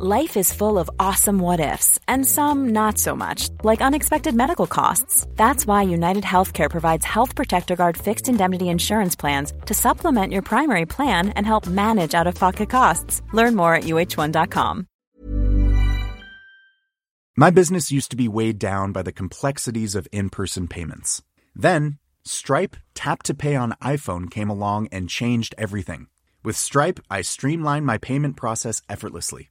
Life is full of awesome what ifs, and some not so much, like unexpected medical costs. That's why United Healthcare provides Health Protector Guard fixed indemnity insurance plans to supplement your primary plan and help manage out of pocket costs. Learn more at uh1.com. My business used to be weighed down by the complexities of in person payments. Then, Stripe Tap to Pay on iPhone came along and changed everything. With Stripe, I streamlined my payment process effortlessly.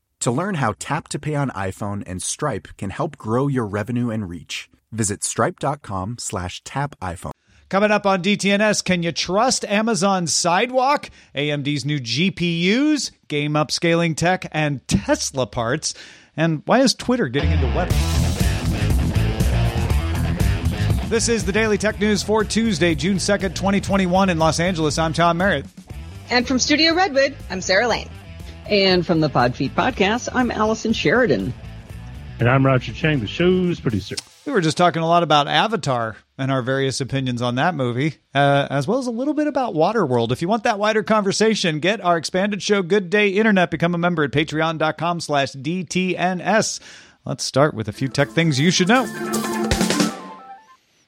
To learn how Tap to Pay on iPhone and Stripe can help grow your revenue and reach, visit stripe.com slash tap iPhone. Coming up on DTNS, can you trust Amazon's Sidewalk, AMD's new GPUs, game upscaling tech, and Tesla parts? And why is Twitter getting into weather? This is the Daily Tech News for Tuesday, June 2nd, 2021 in Los Angeles. I'm Tom Merritt. And from Studio Redwood, I'm Sarah Lane. And from the Podfeet podcast, I'm Allison Sheridan. And I'm Roger Chang, the show's producer. We were just talking a lot about Avatar and our various opinions on that movie, uh, as well as a little bit about Waterworld. If you want that wider conversation, get our expanded show Good Day Internet. Become a member at patreon.com slash DTNS. Let's start with a few tech things you should know.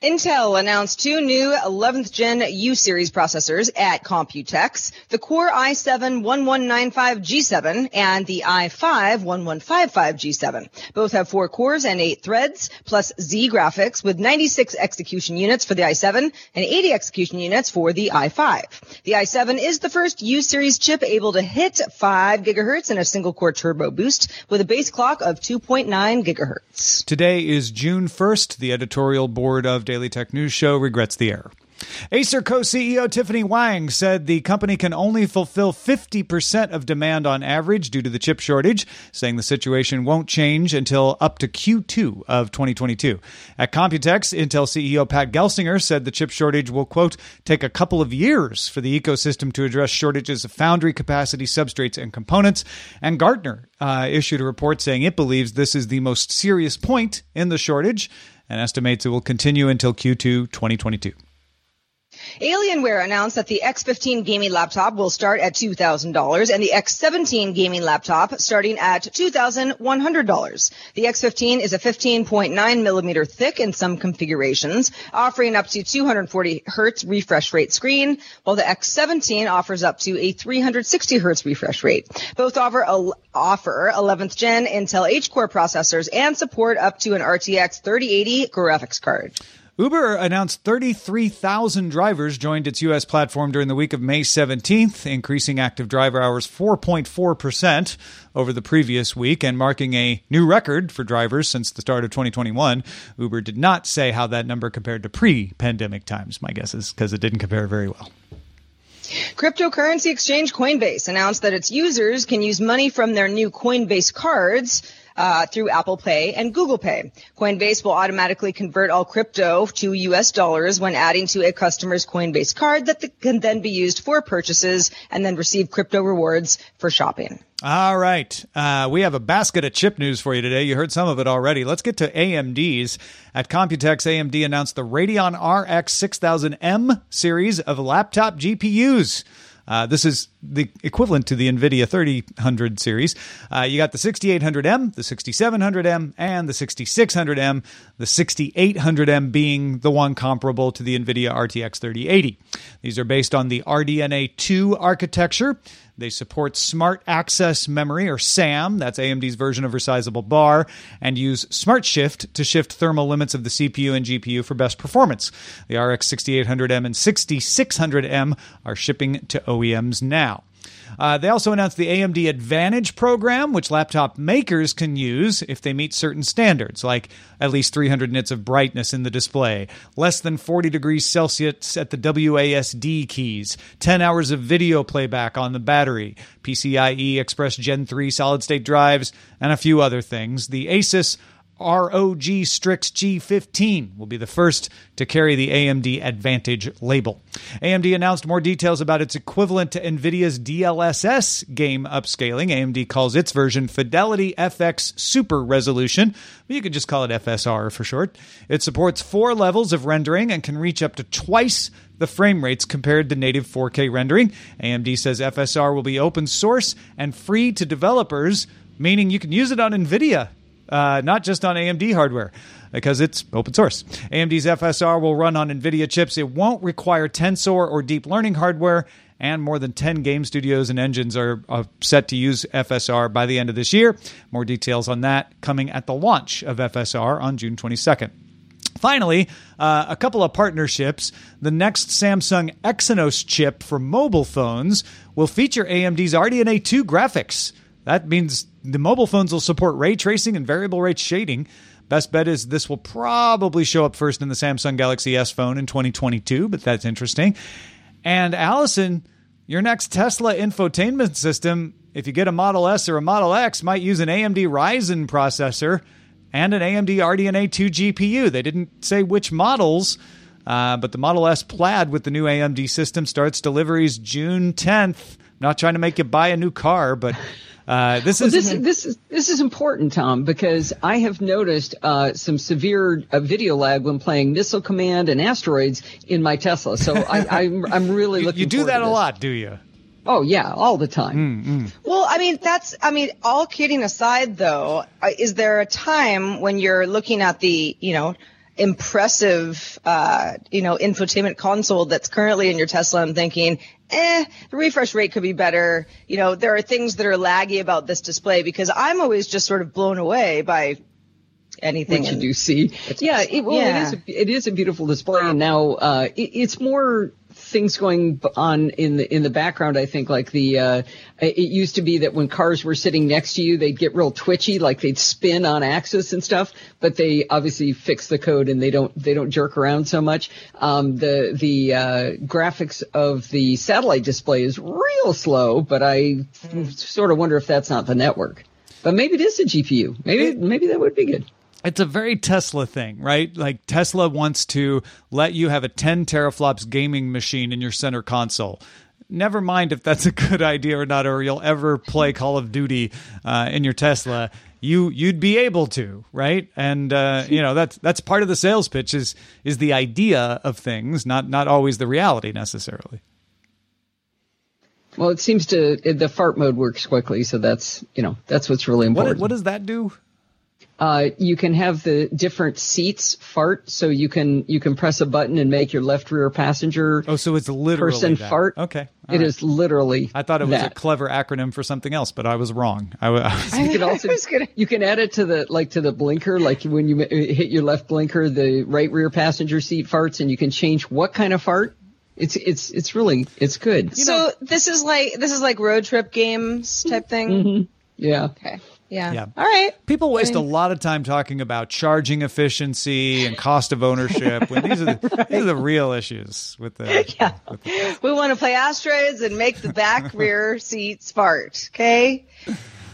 Intel announced two new 11th gen U series processors at Computex, the Core i7-1195G7 and the i5-1155G7. Both have four cores and eight threads, plus Xe graphics with 96 execution units for the i7 and 80 execution units for the i5. The i7 is the first U series chip able to hit 5 gigahertz in a single core turbo boost with a base clock of 2.9 gigahertz. Today is June 1st. The editorial board of Daily Tech News Show regrets the error. Acer co CEO Tiffany Huang said the company can only fulfill 50% of demand on average due to the chip shortage, saying the situation won't change until up to Q2 of 2022. At Computex, Intel CEO Pat Gelsinger said the chip shortage will, quote, take a couple of years for the ecosystem to address shortages of foundry capacity, substrates, and components. And Gartner uh, issued a report saying it believes this is the most serious point in the shortage and estimates it will continue until Q2 2022. Alienware announced that the X15 gaming laptop will start at $2,000 and the X17 gaming laptop starting at $2,100. The X15 is a 15.9 millimeter thick in some configurations, offering up to 240 hertz refresh rate screen, while the X17 offers up to a 360 hertz refresh rate. Both offer offer 11th gen Intel H-core processors and support up to an RTX 3080 graphics card. Uber announced 33,000 drivers joined its U.S. platform during the week of May 17th, increasing active driver hours 4.4% over the previous week and marking a new record for drivers since the start of 2021. Uber did not say how that number compared to pre pandemic times. My guess is because it didn't compare very well. Cryptocurrency exchange Coinbase announced that its users can use money from their new Coinbase cards uh, through Apple Pay and Google Pay. Coinbase will automatically convert all crypto to US dollars when adding to a customer's Coinbase card that can then be used for purchases and then receive crypto rewards for shopping. All right. Uh, we have a basket of chip news for you today. You heard some of it already. Let's get to AMD's. At Computex, AMD announced the Radeon RX 6000M series of laptop GPUs. Uh, this is the equivalent to the NVIDIA 3000 series. Uh, you got the 6800M, the 6700M, and the 6600M, the 6800M being the one comparable to the NVIDIA RTX 3080. These are based on the RDNA 2 architecture. They support Smart Access Memory, or SAM, that's AMD's version of resizable bar, and use Smart Shift to shift thermal limits of the CPU and GPU for best performance. The RX 6800M and 6600M are shipping to OEMs now. Uh, they also announced the AMD Advantage program, which laptop makers can use if they meet certain standards, like at least 300 nits of brightness in the display, less than 40 degrees Celsius at the WASD keys, 10 hours of video playback on the battery, PCIe Express Gen 3 solid state drives, and a few other things. The Asus ROG Strix G15 will be the first to carry the AMD Advantage label. AMD announced more details about its equivalent to NVIDIA's DLSS game upscaling. AMD calls its version Fidelity FX Super Resolution. You could just call it FSR for short. It supports four levels of rendering and can reach up to twice the frame rates compared to native 4K rendering. AMD says FSR will be open source and free to developers, meaning you can use it on NVIDIA uh, not just on AMD hardware because it's open source. AMD's FSR will run on NVIDIA chips. It won't require Tensor or deep learning hardware, and more than 10 game studios and engines are, are set to use FSR by the end of this year. More details on that coming at the launch of FSR on June 22nd. Finally, uh, a couple of partnerships. The next Samsung Exynos chip for mobile phones will feature AMD's RDNA 2 graphics. That means the mobile phones will support ray tracing and variable rate shading. Best bet is this will probably show up first in the Samsung Galaxy S phone in 2022, but that's interesting. And Allison, your next Tesla infotainment system, if you get a Model S or a Model X, might use an AMD Ryzen processor and an AMD RDNA 2 GPU. They didn't say which models, uh, but the Model S Plaid with the new AMD system starts deliveries June 10th. not trying to make you buy a new car, but uh, this well, is this, this is this is important, Tom, because I have noticed uh, some severe uh, video lag when playing Missile Command and Asteroids in my Tesla. So I, am I'm, I'm really you, looking. You do that a lot, do you? Oh yeah, all the time. Mm-hmm. Well, I mean, that's, I mean, all kidding aside though, uh, is there a time when you're looking at the, you know, impressive, uh, you know, infotainment console that's currently in your Tesla and thinking, eh, the refresh rate could be better. You know, there are things that are laggy about this display because I'm always just sort of blown away by anything you do see. Yeah, it, well, yeah. it is. A, it is a beautiful display, and now uh, it, it's more things going on in the in the background. I think like the uh, it used to be that when cars were sitting next to you, they'd get real twitchy, like they'd spin on axis and stuff. But they obviously fix the code and they don't they don't jerk around so much. Um, the the uh, graphics of the satellite display is real slow, but I sort of wonder if that's not the network. But maybe it is a GPU. Maybe maybe that would be good it's a very Tesla thing, right? Like Tesla wants to let you have a 10 teraflops gaming machine in your center console. Never mind if that's a good idea or not, or you'll ever play Call of Duty uh, in your Tesla. You you'd be able to, right? And uh, you know that's that's part of the sales pitch is is the idea of things, not not always the reality necessarily. Well, it seems to the fart mode works quickly, so that's you know that's what's really important. What, what does that do? Uh, you can have the different seats fart, so you can you can press a button and make your left rear passenger. Oh, so it's literally person that. fart. Okay, All it right. is literally. I thought it was that. a clever acronym for something else, but I was wrong. I, I you can also you can add it to the like to the blinker, like when you hit your left blinker, the right rear passenger seat farts, and you can change what kind of fart. It's it's it's really it's good. You so know, this is like this is like road trip games type thing. Mm-hmm. Yeah. Okay. Yeah. yeah. All right. People waste I mean, a lot of time talking about charging efficiency and cost of ownership when these are the, these are the real issues with the. Yeah. With the... We want to play asteroids and make the back rear seats fart. Okay.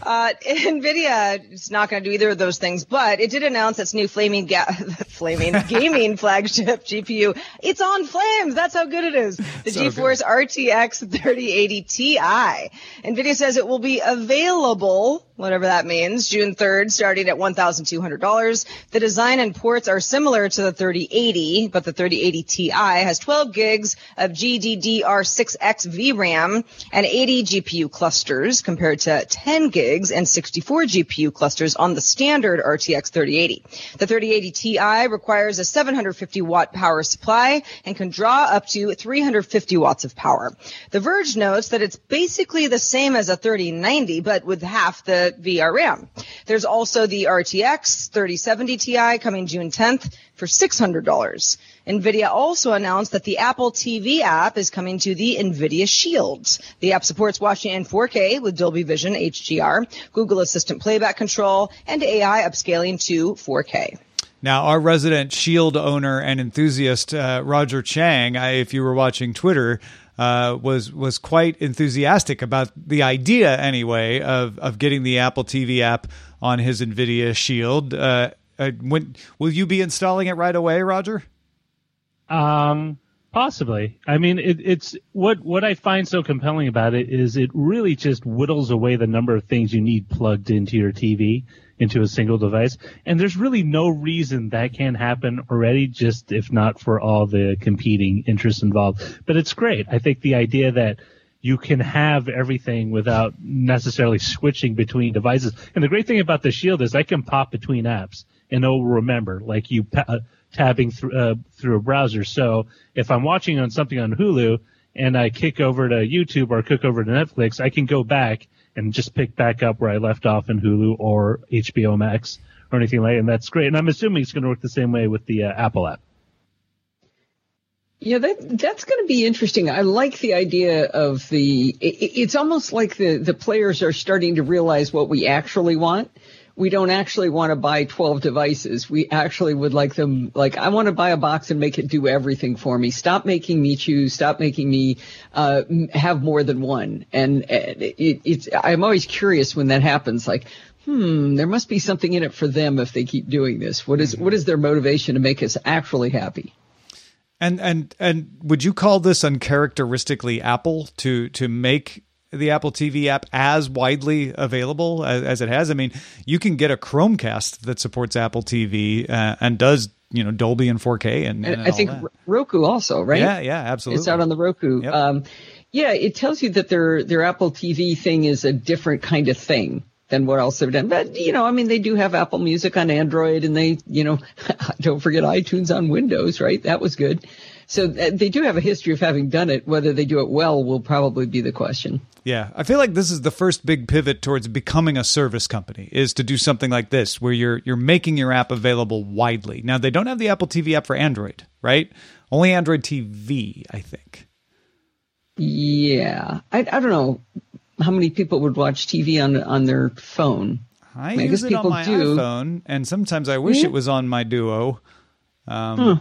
Uh, NVIDIA is not going to do either of those things, but it did announce its new flaming, ga- flaming gaming flagship GPU. It's on flames. That's how good it is. The so GeForce good. RTX 3080 Ti. NVIDIA says it will be available, whatever that means, June 3rd, starting at $1,200. The design and ports are similar to the 3080, but the 3080 Ti has 12 gigs of GDDR6X VRAM and 80 GPU clusters compared to 10 gigs gigs and 64 GPU clusters on the standard RTX 3080. The 3080 Ti requires a 750 watt power supply and can draw up to 350 watts of power. The Verge notes that it's basically the same as a 3090, but with half the VRAM. There's also the RTX 3070 Ti coming June 10th for $600. NVIDIA also announced that the Apple TV app is coming to the NVIDIA Shield. The app supports watching in 4K with Dolby Vision HDR, Google Assistant playback control, and AI upscaling to 4K. Now, our resident Shield owner and enthusiast, uh, Roger Chang, I, if you were watching Twitter, uh, was was quite enthusiastic about the idea, anyway, of of getting the Apple TV app on his NVIDIA Shield. Uh, uh, when will you be installing it right away, Roger? Um, possibly. I mean, it, it's what what I find so compelling about it is it really just whittles away the number of things you need plugged into your TV into a single device, and there's really no reason that can't happen already. Just if not for all the competing interests involved, but it's great. I think the idea that you can have everything without necessarily switching between devices. And the great thing about the Shield is I can pop between apps and it'll remember, like you pa- tabbing through uh, through a browser. So if I'm watching on something on Hulu and I kick over to YouTube or kick over to Netflix, I can go back and just pick back up where I left off in Hulu or HBO Max or anything like that. And that's great. And I'm assuming it's going to work the same way with the uh, Apple app. Yeah, that that's going to be interesting. I like the idea of the. It, it's almost like the the players are starting to realize what we actually want we don't actually want to buy 12 devices. We actually would like them, like, I want to buy a box and make it do everything for me. Stop making me choose. Stop making me, uh, have more than one. And it, it's, I'm always curious when that happens, like, hmm, there must be something in it for them if they keep doing this. What is, what is their motivation to make us actually happy? And and and would you call this uncharacteristically Apple to to make the Apple TV app as widely available as, as, it has. I mean, you can get a Chromecast that supports Apple TV uh, and does you know Dolby and 4K and, and I think that. Roku also, right? Yeah, yeah, absolutely. It's out on the Roku. Yep. Um, yeah, it tells you that their their Apple TV thing is a different kind of thing than what else they've done. But you know, I mean, they do have Apple Music on Android, and they, you know, don't forget iTunes on Windows, right? That was good. So uh, they do have a history of having done it. Whether they do it well will probably be the question. Yeah, I feel like this is the first big pivot towards becoming a service company is to do something like this where you're you're making your app available widely. Now they don't have the Apple TV app for Android, right? Only Android TV, I think. Yeah. I I don't know how many people would watch TV on on their phone. I, I use it on my do. iPhone, and sometimes I wish yeah. it was on my Duo. Um, huh.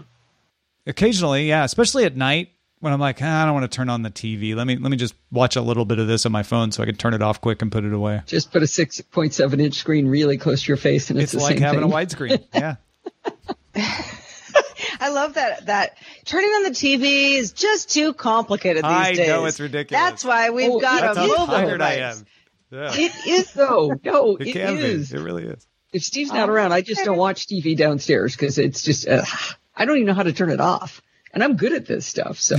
Occasionally, yeah, especially at night when I'm like, ah, I don't want to turn on the TV. Let me let me just watch a little bit of this on my phone so I can turn it off quick and put it away. Just put a six point seven inch screen really close to your face, and it's, it's like having thing. a widescreen. Yeah. I love that that turning on the TV is just too complicated these I days. know it's ridiculous. That's why we've oh, got a mobile device. I am. Yeah. It is though. No, it, it is. Be. It really is. If Steve's not um, around, I just don't watch TV downstairs because it's just uh, I don't even know how to turn it off, and I'm good at this stuff. So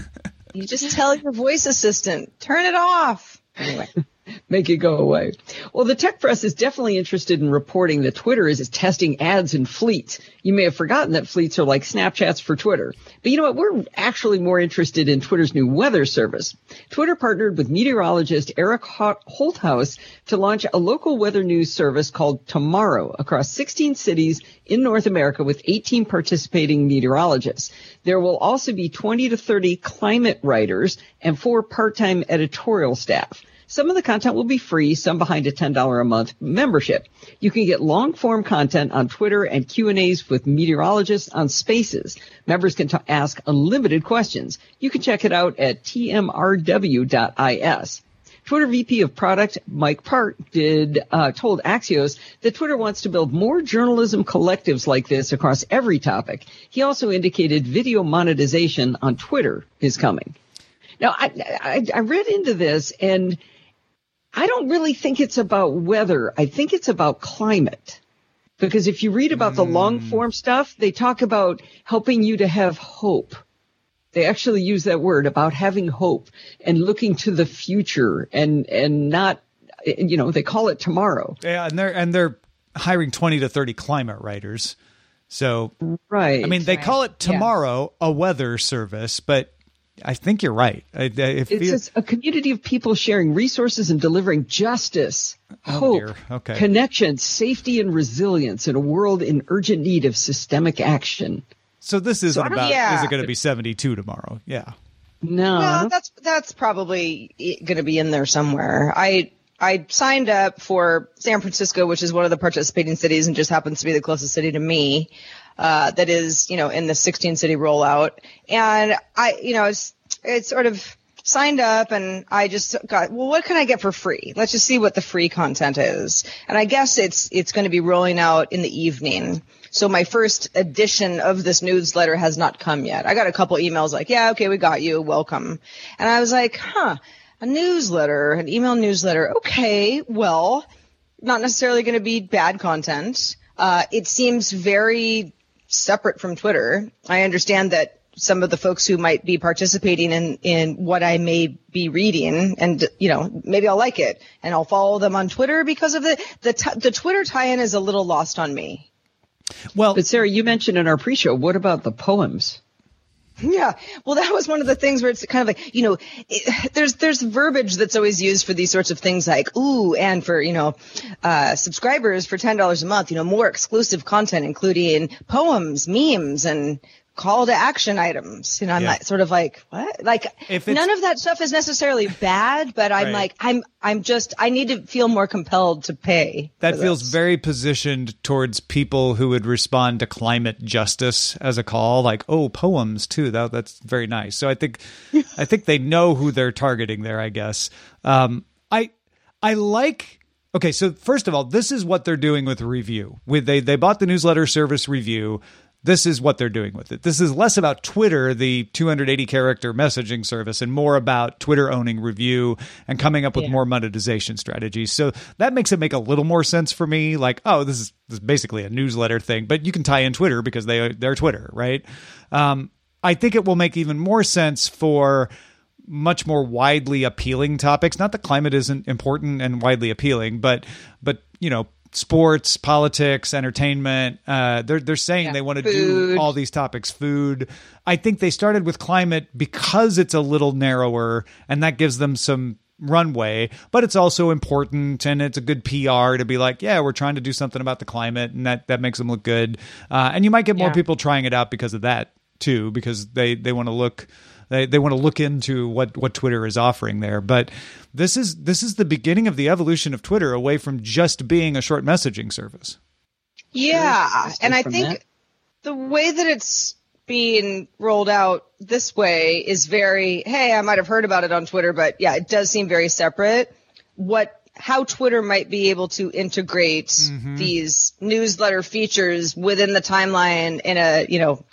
you just tell your voice assistant turn it off. Anyway. make it go away. Well, the tech press is definitely interested in reporting that Twitter is testing ads in fleets. You may have forgotten that fleets are like Snapchats for Twitter. But you know what? We're actually more interested in Twitter's new weather service. Twitter partnered with meteorologist Eric Holthaus to launch a local weather news service called Tomorrow across 16 cities in North America with 18 participating meteorologists. There will also be 20 to 30 climate writers and four part-time editorial staff. Some of the content will be free, some behind a $10 a month membership. You can get long form content on Twitter and Q&As with meteorologists on spaces. Members can t- ask unlimited questions. You can check it out at tmrw.is. Twitter VP of Product Mike Park did uh, told Axios that Twitter wants to build more journalism collectives like this across every topic. He also indicated video monetization on Twitter is coming. Now, I, I, I read into this and I don't really think it's about weather. I think it's about climate. Because if you read about mm. the long hmm. form stuff, they talk about helping you to have hope. They actually use that word about having hope and looking to the future and, and not you know, they call it tomorrow. Yeah, and they're and they're hiring twenty to thirty climate writers. So right. I mean, they right. call it tomorrow yeah. a weather service, but I think you're right. I, I, it's feel- a community of people sharing resources and delivering justice, oh, hope, okay. connection, safety, and resilience in a world in urgent need of systemic action. So this isn't so about. Yeah. Is it going to be 72 tomorrow? Yeah. No. Well, that's that's probably going to be in there somewhere. I I signed up for San Francisco, which is one of the participating cities and just happens to be the closest city to me. Uh, that is, you know, in the 16 city rollout. And I, you know, it's, it's sort of signed up and I just got, well, what can I get for free? Let's just see what the free content is. And I guess it's, it's going to be rolling out in the evening. So my first edition of this newsletter has not come yet. I got a couple emails like, yeah, okay, we got you. Welcome. And I was like, huh, a newsletter, an email newsletter. Okay, well, not necessarily going to be bad content. Uh, it seems very separate from Twitter. I understand that some of the folks who might be participating in, in what I may be reading and, you know, maybe I'll like it and I'll follow them on Twitter because of the, the, t- the Twitter tie-in is a little lost on me. Well, but Sarah, you mentioned in our pre-show, what about the poems? Yeah. Well, that was one of the things where it's kind of like, you know, it, there's, there's verbiage that's always used for these sorts of things like, ooh, and for, you know, uh, subscribers for $10 a month, you know, more exclusive content, including poems, memes, and call to action items. You know, I'm yeah. like, sort of like, what? Like, none of that stuff is necessarily bad, but I'm right. like, I'm, I'm just, I need to feel more compelled to pay. That feels this. very positioned towards people who would respond to climate justice as a call, like, oh, poems too. That, that's very nice. So I think, I think they know who they're targeting there, I guess. Um, I, I like, Okay, so first of all, this is what they're doing with Revue. With they they bought the newsletter service Revue this is what they're doing with it. This is less about Twitter, the 280 character messaging service, and more about Twitter owning Revue and coming up with yeah. more monetization strategies. So that makes it make a little more sense for me. Like, oh, this is, this is basically a newsletter thing, but you can tie in Twitter because they they're Twitter, right? Um, I think it will make even more sense for much more widely appealing topics. Not that climate isn't important and widely appealing, but but you know sports, politics, entertainment. Uh, they're they're saying yeah, they want to do all these topics. Food. I think they started with climate because it's a little narrower, and that gives them some runway. But it's also important, and it's a good PR to be like, yeah, we're trying to do something about the climate, and that that makes them look good. Uh, and you might get more yeah. people trying it out because of that too, because they they want to look they they want to look into what what Twitter is offering there. But this is this is the beginning of the evolution of Twitter away from just being a short messaging service. Yeah, and I think that. the way that it's being rolled out this way is very hey, I might have heard about it on Twitter, but yeah, it does seem very separate. What how Twitter might be able to integrate mm-hmm. these newsletter features within the timeline in a, you know,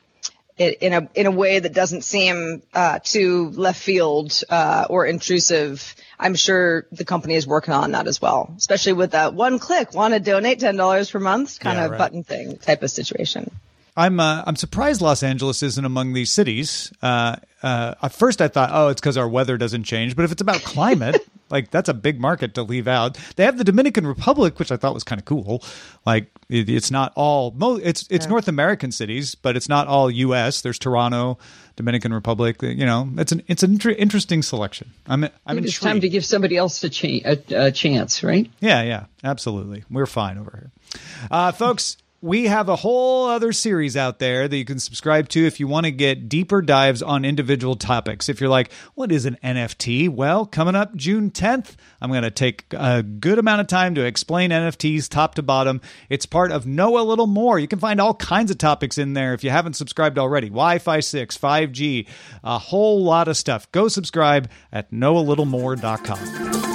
in a in a way that doesn't seem uh, too left field uh, or intrusive. I'm sure the company is working on that as well, especially with that one click, want to donate ten dollars per month kind yeah, of right. button thing type of situation. I'm uh, I'm surprised Los Angeles isn't among these cities. Uh, uh, at first, I thought, oh, it's because our weather doesn't change. But if it's about climate, like that's a big market to leave out. They have the Dominican Republic, which I thought was kind of cool. Like it, it's not all it's it's yeah. North American cities, but it's not all U.S. There's Toronto, Dominican Republic. You know, it's an it's an inter- interesting selection. I'm I'm It's time to give somebody else a, cha- a, a chance, right? Yeah, yeah, absolutely. We're fine over here, uh, folks we have a whole other series out there that you can subscribe to if you want to get deeper dives on individual topics. If you're like, what is an NFT? Well, coming up June 10th, I'm going to take a good amount of time to explain NFTs top to bottom. It's part of Know a Little More. You can find all kinds of topics in there if you haven't subscribed already. Wi Fi 6, 5G, a whole lot of stuff. Go subscribe at knowalittlemore.com.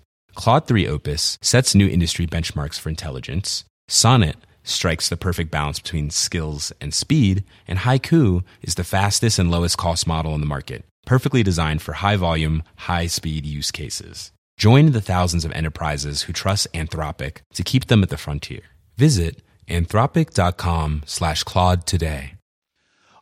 Claude 3 Opus sets new industry benchmarks for intelligence. Sonnet strikes the perfect balance between skills and speed. And Haiku is the fastest and lowest cost model in the market, perfectly designed for high volume, high speed use cases. Join the thousands of enterprises who trust Anthropic to keep them at the frontier. Visit anthropic.com slash Claude today.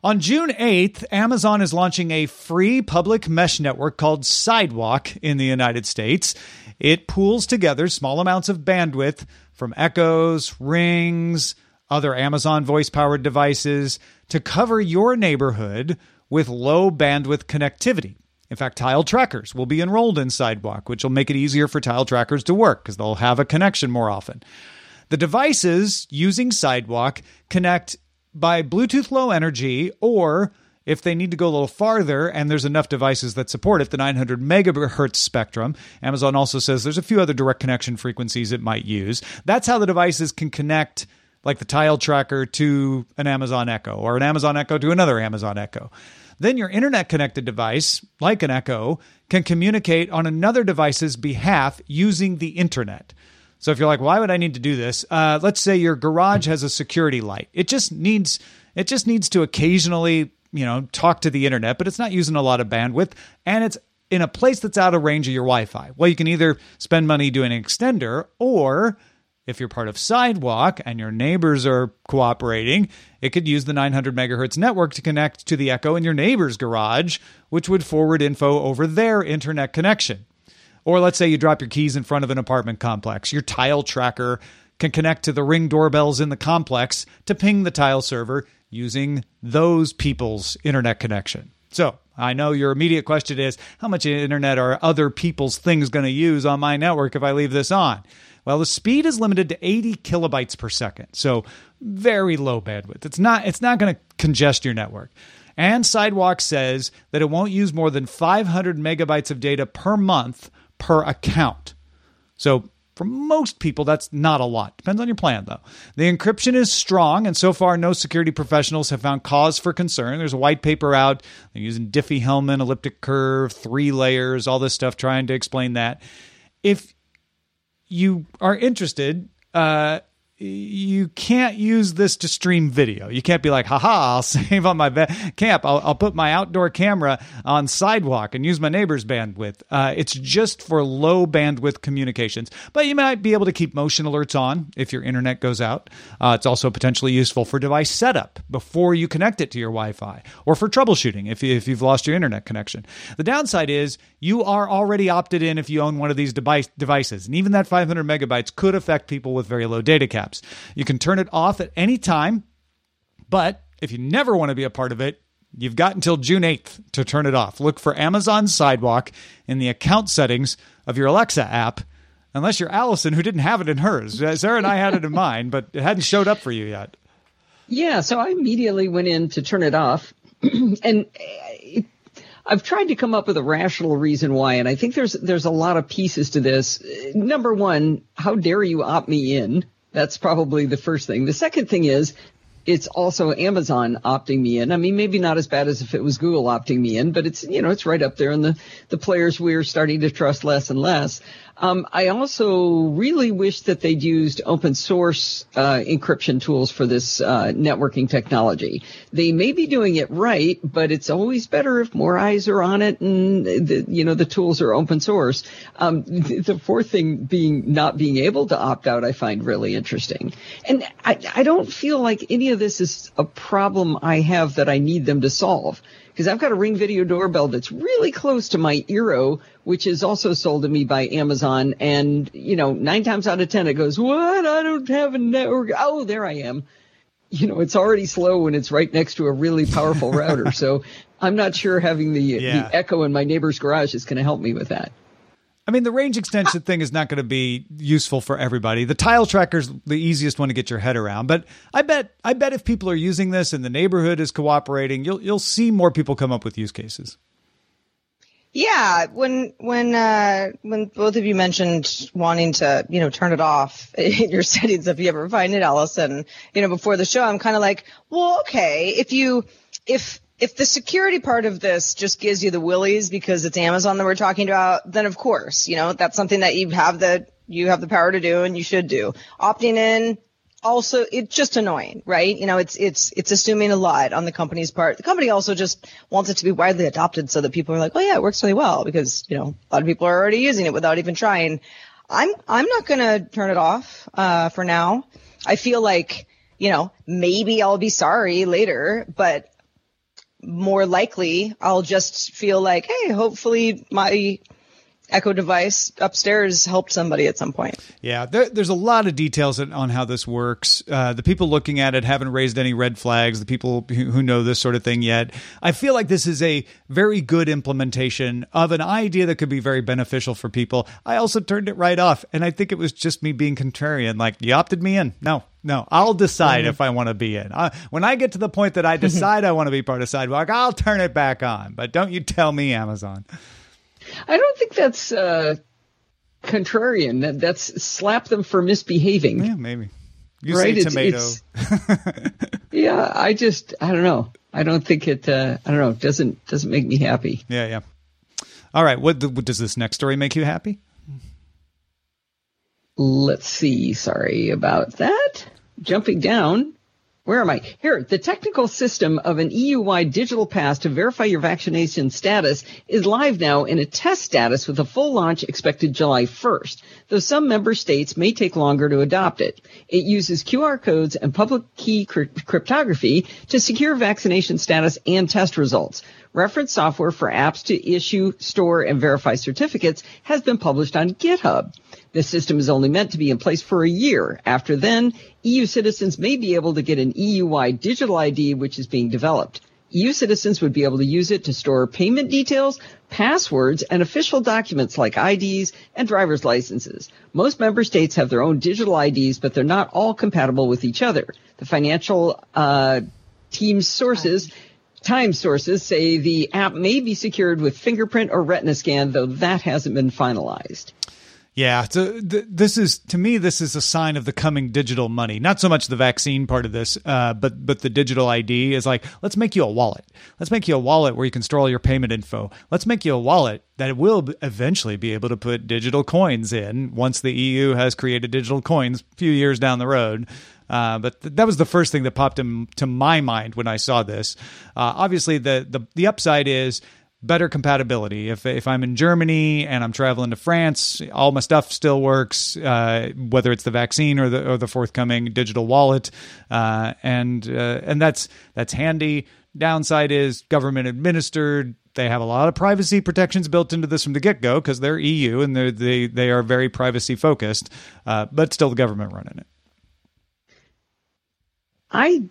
On June 8th, Amazon is launching a free public mesh network called Sidewalk in the United States. It pools together small amounts of bandwidth from Echoes, Rings, other Amazon voice powered devices to cover your neighborhood with low bandwidth connectivity. In fact, tile trackers will be enrolled in Sidewalk, which will make it easier for tile trackers to work because they'll have a connection more often. The devices using Sidewalk connect by Bluetooth Low Energy, or if they need to go a little farther and there's enough devices that support it, the 900 megahertz spectrum. Amazon also says there's a few other direct connection frequencies it might use. That's how the devices can connect, like the tile tracker to an Amazon Echo or an Amazon Echo to another Amazon Echo. Then your internet connected device, like an Echo, can communicate on another device's behalf using the internet. So if you're like, why would I need to do this? Uh, let's say your garage has a security light. It just needs it just needs to occasionally, you know, talk to the internet, but it's not using a lot of bandwidth, and it's in a place that's out of range of your Wi-Fi. Well, you can either spend money doing an extender, or if you're part of Sidewalk and your neighbors are cooperating, it could use the 900 megahertz network to connect to the Echo in your neighbor's garage, which would forward info over their internet connection. Or let's say you drop your keys in front of an apartment complex. Your tile tracker can connect to the ring doorbells in the complex to ping the tile server using those people's internet connection. So, I know your immediate question is how much internet are other people's things going to use on my network if I leave this on? Well, the speed is limited to 80 kilobytes per second. So, very low bandwidth. It's not it's not going to congest your network. And Sidewalk says that it won't use more than 500 megabytes of data per month per account. So for most people, that's not a lot. Depends on your plan, though. The encryption is strong, and so far, no security professionals have found cause for concern. There's a white paper out. They're using Diffie-Hellman, elliptic curve, three layers, all this stuff, trying to explain that. If you are interested, uh, you can't use this to stream video. You can't be like, haha, I'll save on my camp. I'll, I'll, put my outdoor camera on sidewalk and use my neighbor's bandwidth. Uh, it's just for low bandwidth communications, but you might be able to keep motion alerts on if your internet goes out. Uh, it's also potentially useful for device setup before you connect it to your Wi-Fi or for troubleshooting if, if you've lost your internet connection. The downside is you are already opted in if you own one of these device, devices, and even that 500 megabytes could affect people with very low data cap. You can turn it off at any time, but if you never want to be a part of it, you've got until June 8th to turn it off. Look for Amazon Sidewalk in the account settings of your Alexa app, unless you're Allison, who didn't have it in hers. Uh, Sarah and I had it in mine, but it hadn't showed up for you yet. Yeah, so I immediately went in to turn it off. and it, I've tried to come up with a rational reason why, and I think there's there's a lot of pieces to this. Number one, how dare you opt me in? That's probably the first thing. The second thing is it's also Amazon opting me in. I mean, maybe not as bad as if it was Google opting me in, but it's, you know, it's right up there in the, the players we're starting to trust less and less. Um, I also really wish that they'd used open source uh, encryption tools for this uh, networking technology. They may be doing it right, but it's always better if more eyes are on it and the, you know the tools are open source. Um, the, fourth thing being not being able to opt out, I find really interesting. And I, I don't feel like any of this is a problem I have that I need them to solve because I've got a Ring Video doorbell that's really close to my Eero, which is also sold to me by Amazon. And, you know, nine times out of 10, it goes, what? I don't have a network. Oh, there I am. You know, it's already slow when it's right next to a really powerful router. So I'm not sure having the, yeah. the echo in my neighbor's garage is going to help me with that. I mean, the range extension thing is not going to be useful for everybody. The tile tracker's the easiest one to get your head around, but I bet I bet if people are using this and the neighborhood is cooperating, you'll you'll see more people come up with use cases. Yeah, when when uh, when both of you mentioned wanting to, you know, turn it off in your settings if you ever find it, Allison, you know, before the show, I'm kind of like, well, okay, if you if if the security part of this just gives you the willies because it's Amazon that we're talking about, then of course, you know, that's something that you have the, you have the power to do and you should do. Opting in, also, it's just annoying, right? You know, it's, it's, it's assuming a lot on the company's part. The company also just wants it to be widely adopted so that people are like, oh yeah, it works really well because, you know, a lot of people are already using it without even trying. I'm, I'm not going to turn it off, uh, for now. I feel like, you know, maybe I'll be sorry later, but more likely I'll just feel like, hey, hopefully my Echo device upstairs helped somebody at some point. Yeah, there, there's a lot of details on how this works. Uh, the people looking at it haven't raised any red flags. The people who know this sort of thing yet. I feel like this is a very good implementation of an idea that could be very beneficial for people. I also turned it right off, and I think it was just me being contrarian. Like, you opted me in. No, no, I'll decide mm-hmm. if I want to be in. Uh, when I get to the point that I decide I want to be part of Sidewalk, I'll turn it back on. But don't you tell me, Amazon. I don't think that's uh, contrarian. That, that's slap them for misbehaving. Yeah, maybe. You right? say tomato. It's, it's, yeah, I just I don't know. I don't think it. Uh, I don't know. Doesn't doesn't make me happy. Yeah, yeah. All right. What, what does this next story make you happy? Let's see. Sorry about that. Jumping down where am I? Here, the technical system of an EU-wide digital pass to verify your vaccination status is live now in a test status with a full launch expected July 1st, though some member states may take longer to adopt it. It uses QR codes and public key cryptography to secure vaccination status and test results. Reference software for apps to issue, store, and verify certificates has been published on GitHub. The system is only meant to be in place for a year. After then, EU citizens may be able to get an EU-wide digital ID, which is being developed. EU citizens would be able to use it to store payment details, passwords, and official documents like IDs and driver's licenses. Most member states have their own digital IDs, but they're not all compatible with each other. The financial uh, team sources Time sources say the app may be secured with fingerprint or retina scan, though that hasn't been finalized. Yeah, th- this is to me this is a sign of the coming digital money. Not so much the vaccine part of this, uh, but but the digital ID is like let's make you a wallet. Let's make you a wallet where you can store all your payment info. Let's make you a wallet that will eventually be able to put digital coins in once the EU has created digital coins a few years down the road. Uh, but th- that was the first thing that popped into my mind when I saw this. Uh, obviously, the, the the upside is better compatibility. If if I'm in Germany and I'm traveling to France, all my stuff still works, uh, whether it's the vaccine or the or the forthcoming digital wallet, uh, and uh, and that's that's handy. Downside is government administered. They have a lot of privacy protections built into this from the get go because they're EU and they they they are very privacy focused, uh, but still the government running it. I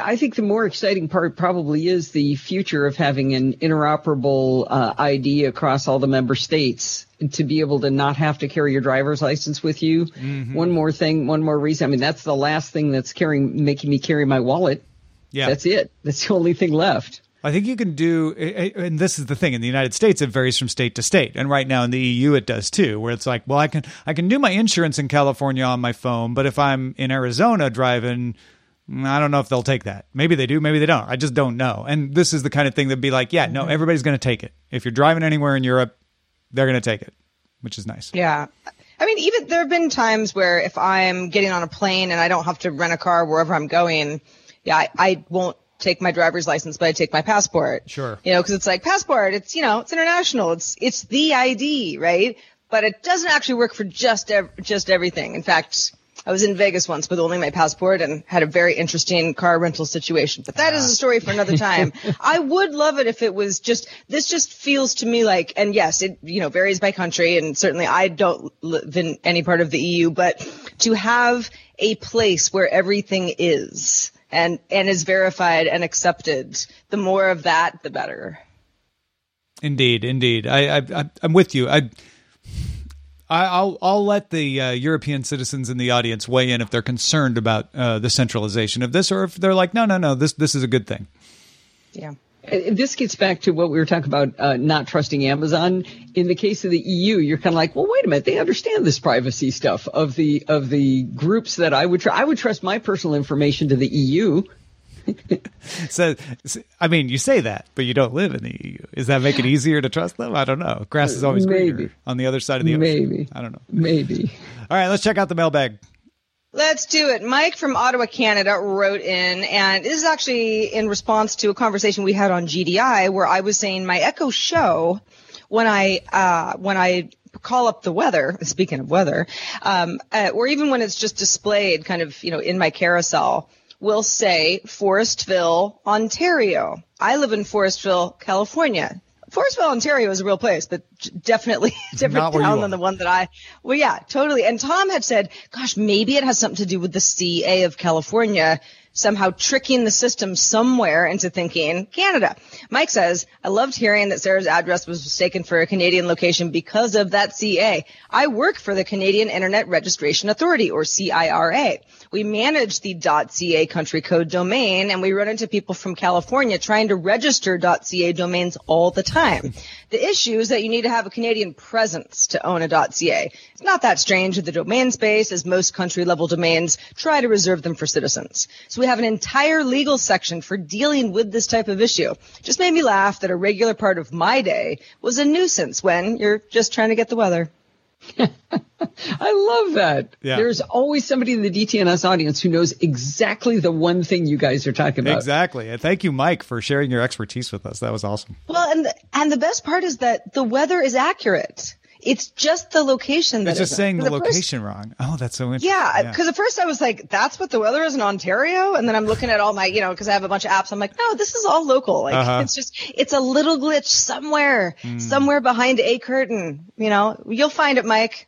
I think the more exciting part probably is the future of having an interoperable uh, ID across all the member states to be able to not have to carry your driver's license with you. Mm-hmm. One more thing, one more reason. I mean, that's the last thing that's carrying making me carry my wallet. Yeah, that's it. That's the only thing left. I think you can do, and this is the thing. In the United States, it varies from state to state, and right now in the EU, it does too. Where it's like, well, I can I can do my insurance in California on my phone, but if I'm in Arizona driving I don't know if they'll take that. Maybe they do, maybe they don't. I just don't know. And this is the kind of thing that'd be like, yeah, no, mm-hmm. everybody's going to take it. If you're driving anywhere in Europe, they're going to take it. which is nice. Yeah. I mean, even there have been times where if I'm getting on a plane and I don't have to rent a car wherever I'm going, yeah, I, I won't take my driver's license, but I take my passport. Sure. You know, because it's like passport. It's you know, it's international. It's it's the ID, right? But it doesn't actually work for just ev- just everything. In fact, I was in Vegas once with only my passport and had a very interesting car rental situation. But that is a story for another time. I would love it if it was just, this just feels to me like, and yes, it, you know, varies by country and certainly I don't live in any part of the EU, but to have a place where everything is and, and is verified and accepted, the more of that, the better. Indeed, indeed. I, I, I'm with you. I, I, will I'll let the uh, European citizens in the audience weigh in if they're concerned about uh, the centralization of this, or if they're like, no, no, no, this this is a good thing. Yeah. This gets back to what we were talking about, uh, not trusting Amazon. In the case of the EU, you're kind of like, well, wait a minute, they understand this privacy stuff of the of the groups that I would tr- I would trust my personal information to the EU. So, I mean, you say that, but you don't live in the EU. Does that make it easier to trust them? I don't know. Grass is always Maybe. greener on the other side of the ocean. Maybe. I don't know. Maybe. All right, let's check out the mailbag. Let's do it. Mike from Ottawa, Canada wrote in, and this is actually in response to a conversation we had on GDI where I was saying my Echo show when I, uh, when I call up the weather, speaking of weather, um, uh, or even when it's just displayed kind of, you know, in my carousel, will say Forestville, Ontario. I live in Forestville, California. Forestville, Ontario is a real place, but definitely different where you town than the one that I, well, yeah, totally. And Tom had said, gosh, maybe it has something to do with the CA of California somehow tricking the system somewhere into thinking Canada. Mike says, I loved hearing that Sarah's address was mistaken for a Canadian location because of that CA. I work for the Canadian Internet Registration Authority or CIRA. We manage the .ca country code domain and we run into people from California trying to register .ca domains all the time. The issue is that you need to have a Canadian presence to own a .ca. It's not that strange in the domain space as most country level domains try to reserve them for citizens. So we have an entire legal section for dealing with this type of issue. Just made me laugh that a regular part of my day was a nuisance when you're just trying to get the weather. I love that. Yeah. There's always somebody in the DTNS audience who knows exactly the one thing you guys are talking about. Exactly. And thank you, Mike, for sharing your expertise with us. That was awesome. Well, and the, and the best part is that the weather is accurate. It's just the location that It's just saying the 'Cause at first- location wrong. Oh, that's so interesting. Yeah, because at first I was like, "That's what the weather is in Ontario," and then I'm looking at all my, you know, because I have a bunch of apps. I'm like, "No, this is all local. Like, Uh-huh. it's just, it's a little glitch somewhere, Hmm. somewhere behind a curtain. You know, you'll find it, Mike."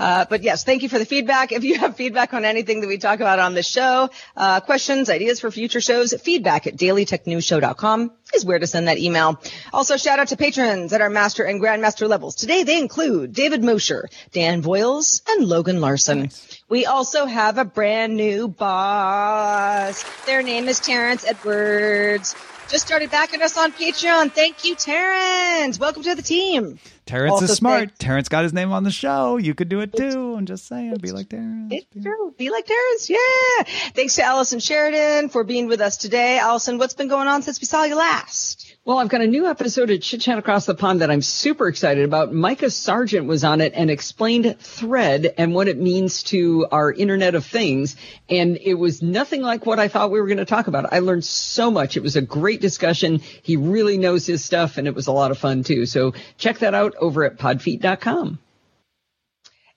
Uh, but yes, thank you for the feedback. If you have feedback on anything that we talk about on the show, uh, questions, ideas for future shows, feedback at dailytechnewsshow.com is where to send that email. Also, shout out to patrons at our master and grandmaster levels. Today they include David Mosher, Dan Voiles, and Logan Larson. We also have a brand new boss. Their name is Terrence Edwards. Just started backing us on Patreon. Thank you, Terrence. Welcome to the team. Terrence Also is smart. Terrence got his name on the show. You could do it too. I'm just saying, be like Terrence. It's true. Be like Terrence. Yeah. Thanks to Allison Sheridan for being with us today. Allison, what's been going on since we saw you last? Well, I've got a new episode of Chit Chat Across the Pond that I'm super excited about. Micah Sargent was on it and explained thread and what it means to our Internet of Things. And it was nothing like what I thought we were going to talk about. I learned so much. It was a great discussion. He really knows his stuff and it was a lot of fun too. So check that out over at podfeet.com.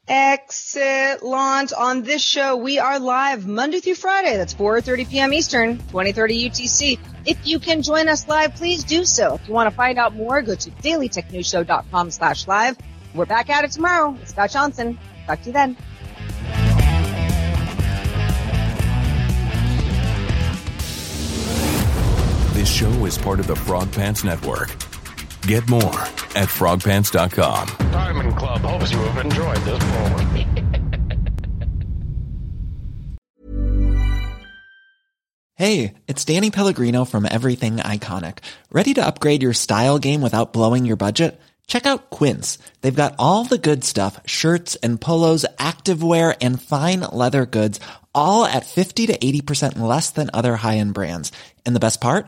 Excellent. On this show, we are live Monday through Friday. That's 4.30 p.m. Eastern, 2030 UTC. If you can join us live, please do so. If you want to find out more, go to dailytechnewsshow.com slash live. We're back at it tomorrow with Scott Johnson. Talk to you then. This show is part of the Frog Pants Network. Get more at frogpants.com. Diamond Club hopes you have enjoyed this program. Hey, it's Danny Pellegrino from Everything Iconic. Ready to upgrade your style game without blowing your budget? Check out Quince. They've got all the good stuff shirts and polos, activewear, and fine leather goods, all at 50 to 80% less than other high end brands. And the best part?